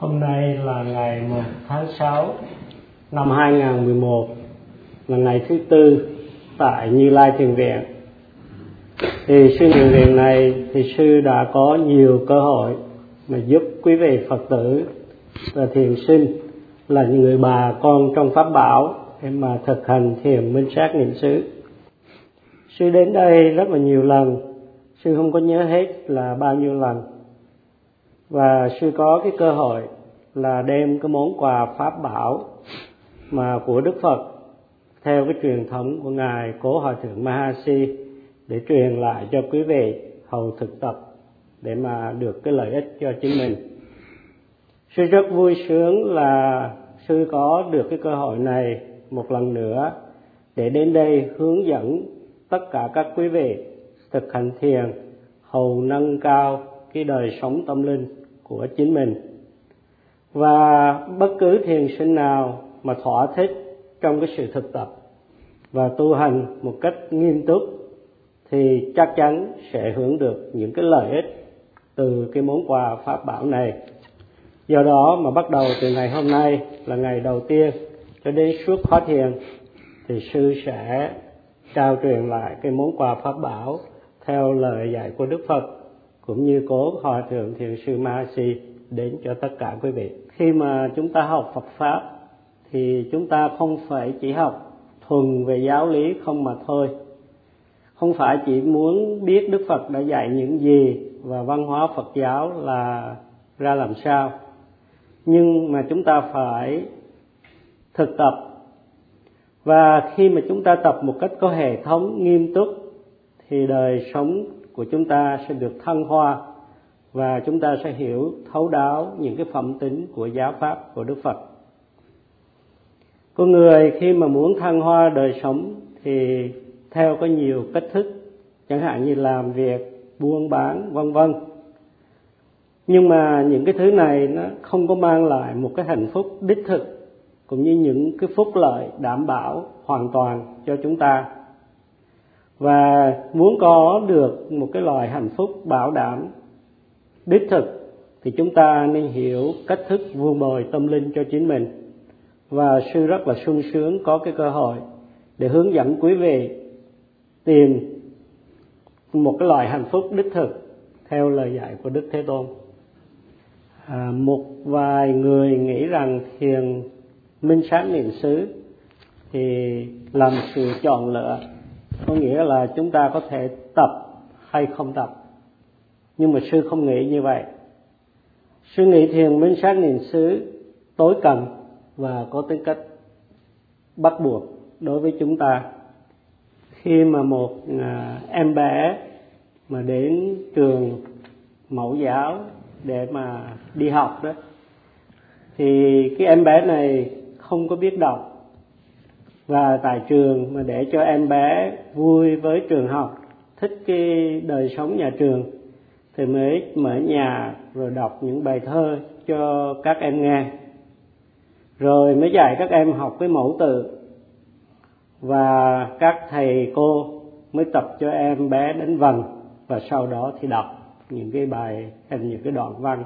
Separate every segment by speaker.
Speaker 1: Hôm nay là ngày 1 tháng 6 năm 2011 là ngày thứ tư tại Như Lai Thiền Viện. Thì sư thiền viện này thì sư đã có nhiều cơ hội mà giúp quý vị Phật tử và thiền sinh là những người bà con trong pháp bảo để mà thực hành thiền minh sát niệm xứ. Sư đến đây rất là nhiều lần, sư không có nhớ hết là bao nhiêu lần. Và sư có cái cơ hội là đem cái món quà pháp bảo mà của Đức Phật theo cái truyền thống của ngài Cố Hòa thượng Mahasi để truyền lại cho quý vị hầu thực tập để mà được cái lợi ích cho chính mình. Sư rất vui sướng là sư có được cái cơ hội này một lần nữa để đến đây hướng dẫn tất cả các quý vị thực hành thiền, hầu nâng cao cái đời sống tâm linh của chính mình. Và bất cứ thiền sinh nào mà thỏa thích trong cái sự thực tập và tu hành một cách nghiêm túc thì chắc chắn sẽ hưởng được những cái lợi ích từ cái món quà pháp bảo này. Do đó mà bắt đầu từ ngày hôm nay là ngày đầu tiên cho đến suốt khóa thiền thì sư sẽ trao truyền lại cái món quà pháp bảo theo lời dạy của Đức Phật cũng như cố hòa thượng thiền sư Ma Si đến cho tất cả quý vị. Khi mà chúng ta học Phật pháp thì chúng ta không phải chỉ học thuần về giáo lý không mà thôi. Không phải chỉ muốn biết Đức Phật đã dạy những gì và văn hóa Phật giáo là ra làm sao. Nhưng mà chúng ta phải thực tập và khi mà chúng ta tập một cách có hệ thống, nghiêm túc thì đời sống của chúng ta sẽ được thăng hoa và chúng ta sẽ hiểu thấu đáo những cái phẩm tính của giáo pháp của Đức Phật. Con người khi mà muốn thăng hoa đời sống thì theo có nhiều cách thức, chẳng hạn như làm việc, buôn bán, vân vân. Nhưng mà những cái thứ này nó không có mang lại một cái hạnh phúc đích thực cũng như những cái phúc lợi đảm bảo hoàn toàn cho chúng ta và muốn có được một cái loài hạnh phúc bảo đảm đích thực thì chúng ta nên hiểu cách thức vuông bồi tâm linh cho chính mình. Và sư rất là sung sướng có cái cơ hội để hướng dẫn quý vị tìm một cái loài hạnh phúc đích thực theo lời dạy của đức thế tôn. À, một vài người nghĩ rằng thiền minh sát niệm xứ thì làm sự chọn lựa có nghĩa là chúng ta có thể tập hay không tập. Nhưng mà sư không nghĩ như vậy. Sư nghĩ thiền minh sát niệm xứ, tối cần và có tính cách bắt buộc đối với chúng ta. Khi mà một à, em bé mà đến trường mẫu giáo để mà đi học đó, thì cái em bé này không có biết đọc và tại trường mà để cho em bé vui với trường học, thích cái đời sống nhà trường, thì mới mở nhà rồi đọc những bài thơ cho các em nghe. Rồi mới dạy các em học cái mẫu tự. Và các thầy cô mới tập cho em bé đánh vần và sau đó thì đọc những cái bài hay những cái đoạn văn.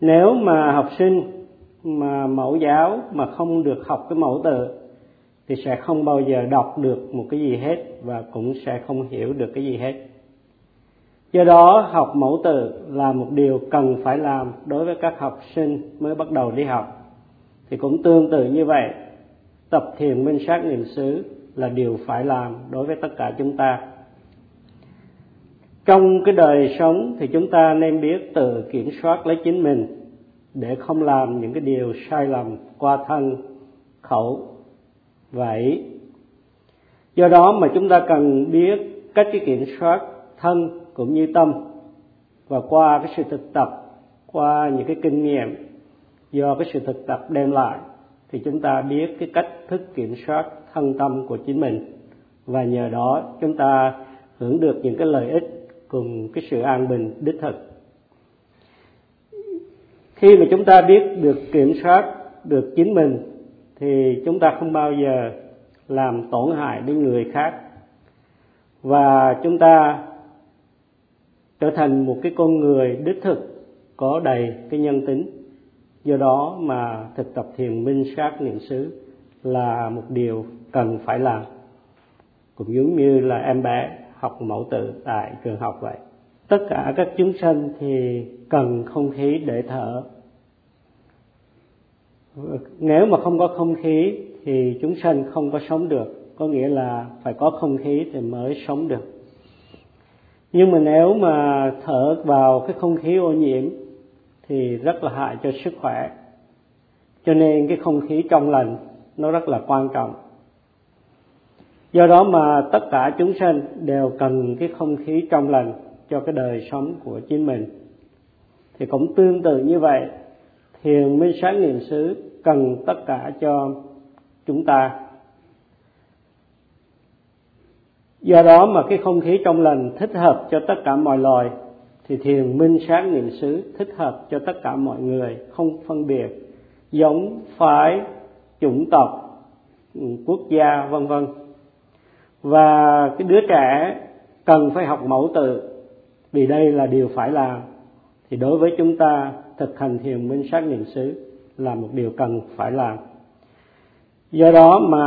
Speaker 1: Nếu mà học sinh mà mẫu giáo mà không được học cái mẫu tự thì sẽ không bao giờ đọc được một cái gì hết và cũng sẽ không hiểu được cái gì hết. Do đó, học mẫu tự là một điều cần phải làm đối với các học sinh mới bắt đầu đi học. Thì cũng tương tự như vậy, tập thiền minh sát niệm xứ là điều phải làm đối với tất cả chúng ta. Trong cái đời sống thì chúng ta nên biết tự kiểm soát lấy chính mình để không làm những cái điều sai lầm qua thân, khẩu vậy. Do đó mà chúng ta cần biết cách cái kiểm soát thân cũng như tâm. Và qua cái sự thực tập, qua những cái kinh nghiệm do cái sự thực tập đem lại, thì chúng ta biết cái cách thức kiểm soát thân tâm của chính mình. Và nhờ đó chúng ta hưởng được những cái lợi ích cùng cái sự an bình đích thực. Khi mà chúng ta biết được kiểm soát được chính mình thì chúng ta không bao giờ làm tổn hại đến người khác. Và chúng ta trở thành một cái con người đích thực, có đầy cái nhân tính. Do đó mà thực tập thiền minh sát niệm xứ là một điều cần phải làm. Cũng giống như là em bé học mẫu tự tại trường học vậy. Tất cả các chúng sanh thì cần không khí để thở nếu mà không có không khí thì chúng sanh không có sống được, có nghĩa là phải có không khí thì mới sống được. Nhưng mà nếu mà thở vào cái không khí ô nhiễm thì rất là hại cho sức khỏe. Cho nên cái không khí trong lành nó rất là quan trọng. Do đó mà tất cả chúng sanh đều cần cái không khí trong lành cho cái đời sống của chính mình. Thì cũng tương tự như vậy thiền minh sáng niệm xứ cần tất cả cho chúng ta. Do đó mà cái không khí trong lành thích hợp cho tất cả mọi loài, thì thiền minh sáng niệm xứ thích hợp cho tất cả mọi người, không phân biệt, giống, phái, chủng tộc ừ, quốc gia, vân vân. Và cái đứa trẻ cần phải học mẫu tự, vì đây là điều phải làm. Thì đối với chúng ta thực hành thiền minh sát niệm xứ là một điều cần phải làm. Do đó mà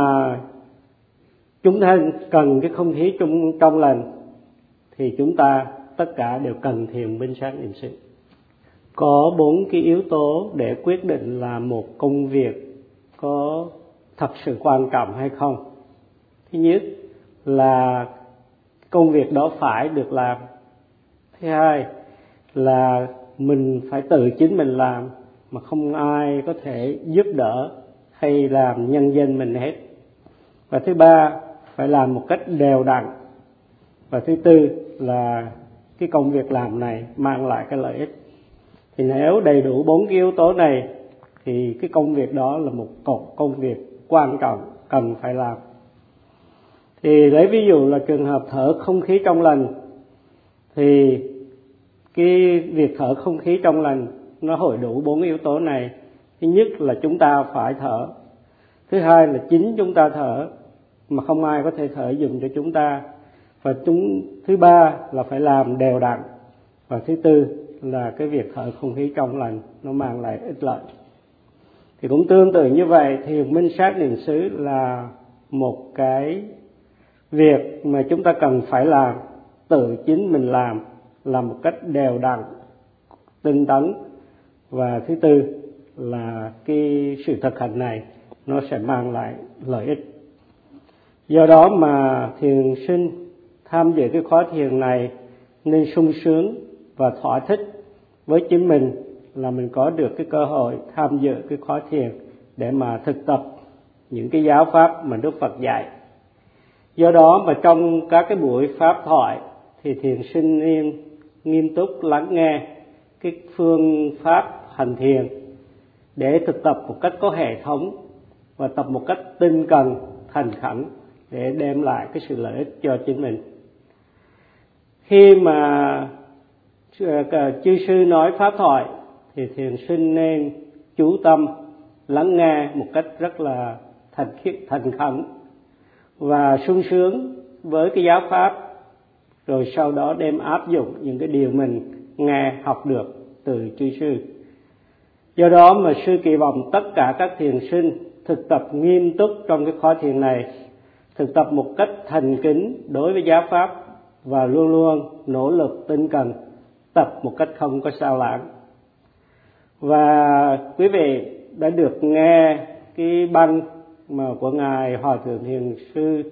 Speaker 1: chúng ta cần cái không khí trong trong lành thì chúng ta tất cả đều cần thiền minh sát niệm xứ. Có bốn cái yếu tố để quyết định là một công việc có thật sự quan trọng hay không. Thứ nhất là công việc đó phải được làm. Thứ hai là mình phải tự chính mình làm mà không ai có thể giúp đỡ hay làm nhân dân mình hết. Và thứ ba, phải làm một cách đều đặn. Và thứ tư là cái công việc làm này mang lại cái lợi ích. Thì nếu đầy đủ bốn cái yếu tố này, thì cái công việc đó là một cột công việc quan trọng cần phải làm. Thì lấy ví dụ là trường hợp thở không khí trong lành, thì cái việc thở không khí trong lành nó hội đủ bốn yếu tố này. Thứ nhất là chúng ta phải thở. Thứ hai là chính chúng ta thở mà không ai có thể thở dùng cho chúng ta. Và chúng, thứ ba là phải làm đều đặn. Và thứ tư là cái việc thở không khí trong lành nó mang lại ích lợi. Thì cũng tương tự như vậy thiền minh sát niệm xứ là một cái việc mà chúng ta cần phải làm, tự chính mình làm là một cách đều đặn, tinh tấn và thứ tư là cái sự thực hành này, nó sẽ mang lại lợi ích do đó mà thiền sinh tham dự cái khóa thiền này nên sung sướng và thỏa thích với chính mình là mình có được cái cơ hội tham dự cái khóa thiền để mà thực tập những cái giáo pháp mà Đức Phật dạy. Do đó mà trong các cái buổi pháp thoại thì thiền sinh nên nghiêm túc lắng nghe cái phương pháp hành thiền để thực tập một cách có hệ thống và tập một cách tinh cần, thành khẩn để đem lại cái sự lợi ích cho chính mình. Khi mà ờ, chư sư nói pháp thoại thì thiền sinh nên chú tâm lắng nghe một cách rất là thành khiết thành khẩn và sung sướng với cái giáo pháp rồi sau đó đem áp dụng những cái điều mình nghe, học được từ chư sư. Do đó mà sư kỳ vọng tất cả các thiền sinh thực tập nghiêm túc trong cái khóa thiền này, thực tập một cách thành kính đối với giáo pháp và luôn luôn nỗ lực tinh cần tập một cách không có sao lãng. Và quý vị đã được nghe cái băng mà của ngài hòa thượng thiền sư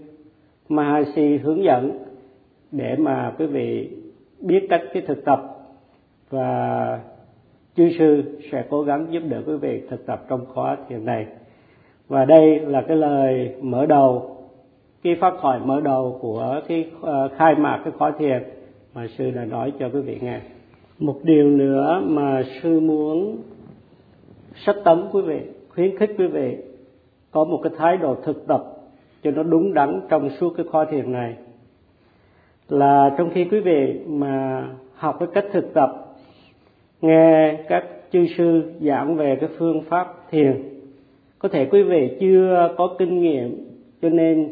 Speaker 1: Mahasi hướng dẫn để mà quý vị biết cách cái thực tập và chư sư sẽ cố gắng giúp đỡ quý vị thực tập trong khóa thiền này. Và đây là cái lời mở đầu, cái phát thoại mở đầu của cái ờ, khai mạc cái khóa thiền mà sư đã nói cho quý vị nghe. Một điều nữa mà sư muốn sách tấm quý vị, khuyến khích quý vị có một cái thái độ thực tập cho nó đúng đắn trong suốt cái khóa thiền này là trong khi quý vị mà học cái cách thực tập, nghe các chư sư giảng về cái phương pháp thiền, có thể quý vị chưa có kinh nghiệm, cho nên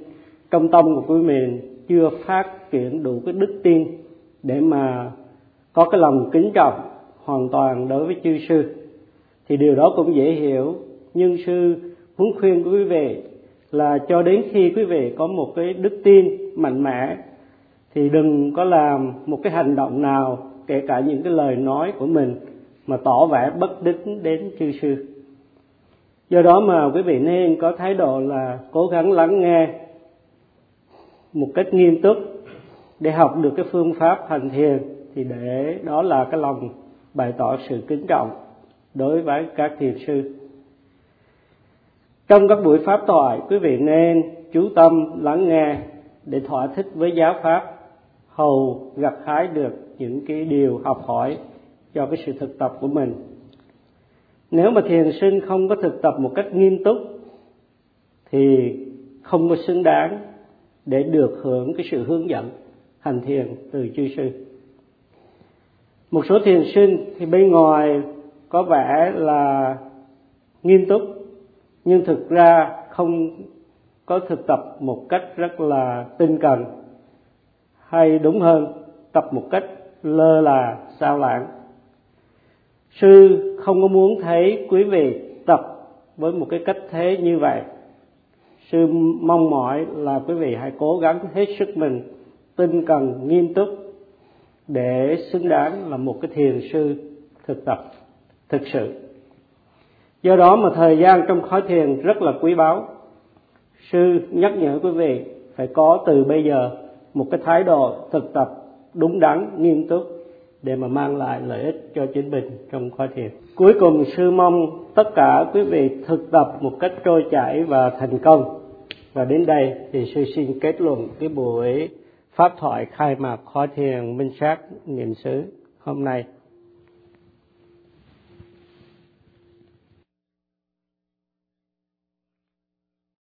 Speaker 1: trong tâm của quý vị chưa phát triển đủ cái đức tin để mà có cái lòng kính trọng hoàn toàn đối với chư sư. Thì điều đó cũng dễ hiểu, nhưng sư muốn khuyên quý vị là cho đến khi quý vị có một cái đức tin mạnh mẽ thì đừng có làm một cái hành động nào, kể cả những cái lời nói của mình, mà tỏ vẻ bất đính đến chư sư. Do đó mà quý vị nên có thái độ là cố gắng lắng nghe một cách nghiêm túc. Để học được cái phương pháp hành thiền, thì để đó là cái lòng bày tỏ sự kính trọng đối với các thiền sư. Trong các buổi pháp thoại, quý vị nên chú tâm lắng nghe để thỏa thích với giáo pháp hầu gặt hái được những cái điều học hỏi cho cái sự thực tập của mình. Nếu mà thiền sinh không có thực tập một cách nghiêm túc, thì không có xứng đáng để được hưởng cái sự hướng dẫn, hành thiền từ chư sư. Một số thiền sinh thì bên ngoài có vẻ là nghiêm túc, nhưng thực ra không có thực tập một cách rất là tinh cần hay đúng hơn, tập một cách lơ là, sao lãng. Sư không có muốn thấy quý vị tập với một cái cách thế như vậy. Sư mong mỏi là quý vị hãy cố gắng hết sức mình, tinh cần, nghiêm túc để xứng đáng là một cái thiền sư thực tập, thực sự. Do đó mà thời gian trong khói thiền rất là quý báu. Sư nhắc nhở quý vị phải có từ bây giờ một cái thái độ thực tập đúng đắn, nghiêm túc để mà mang lại lợi ích cho chính mình trong khóa thiền. Cuối cùng, sư mong tất cả quý vị thực tập một cách trôi chảy và thành công. Và đến đây thì sư xin kết luận cái buổi pháp thoại khai mạc khóa thiền minh sát niệm xứ hôm nay.